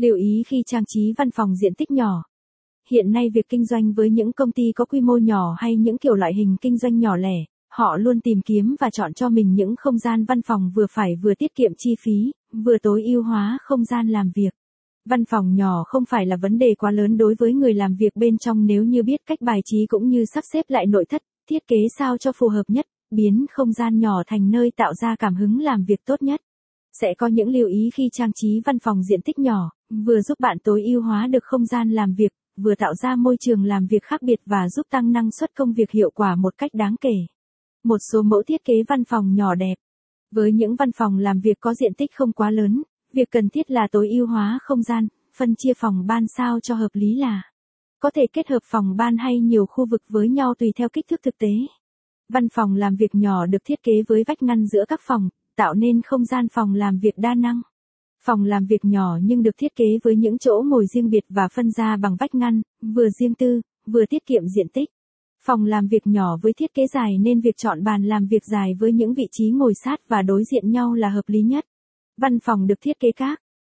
Lưu ý khi trang trí văn phòng diện tích nhỏ. Hiện nay việc kinh doanh với những công ty có quy mô nhỏ hay những kiểu loại hình kinh doanh nhỏ lẻ, họ luôn tìm kiếm và chọn cho mình những không gian văn phòng vừa phải vừa tiết kiệm chi phí, vừa tối ưu hóa không gian làm việc. Văn phòng nhỏ không phải là vấn đề quá lớn đối với người làm việc bên trong nếu như biết cách bài trí cũng như sắp xếp lại nội thất, thiết kế sao cho phù hợp nhất, biến không gian nhỏ thành nơi tạo ra cảm hứng làm việc tốt nhất. Sẽ có những lưu ý khi trang trí văn phòng diện tích nhỏ, vừa giúp bạn tối ưu hóa được không gian làm việc, vừa tạo ra môi trường làm việc khác biệt và giúp tăng năng suất công việc hiệu quả một cách đáng kể. Một số mẫu thiết kế văn phòng nhỏ đẹp. Với những văn phòng làm việc có diện tích không quá lớn, việc cần thiết là tối ưu hóa không gian, phân chia phòng ban sao cho hợp lý là có thể kết hợp phòng ban hay nhiều khu vực với nhau tùy theo kích thước thực tế. Văn phòng làm việc nhỏ được thiết kế với vách ngăn giữa các phòng, tạo nên không gian phòng làm việc đa năng. Phòng làm việc nhỏ nhưng được thiết kế với những chỗ ngồi riêng biệt và phân ra bằng vách ngăn, vừa riêng tư, vừa tiết kiệm diện tích. Phòng làm việc nhỏ với thiết kế dài nên việc chọn bàn làm việc dài với những vị trí ngồi sát và đối diện nhau là hợp lý nhất. Văn phòng được thiết kế các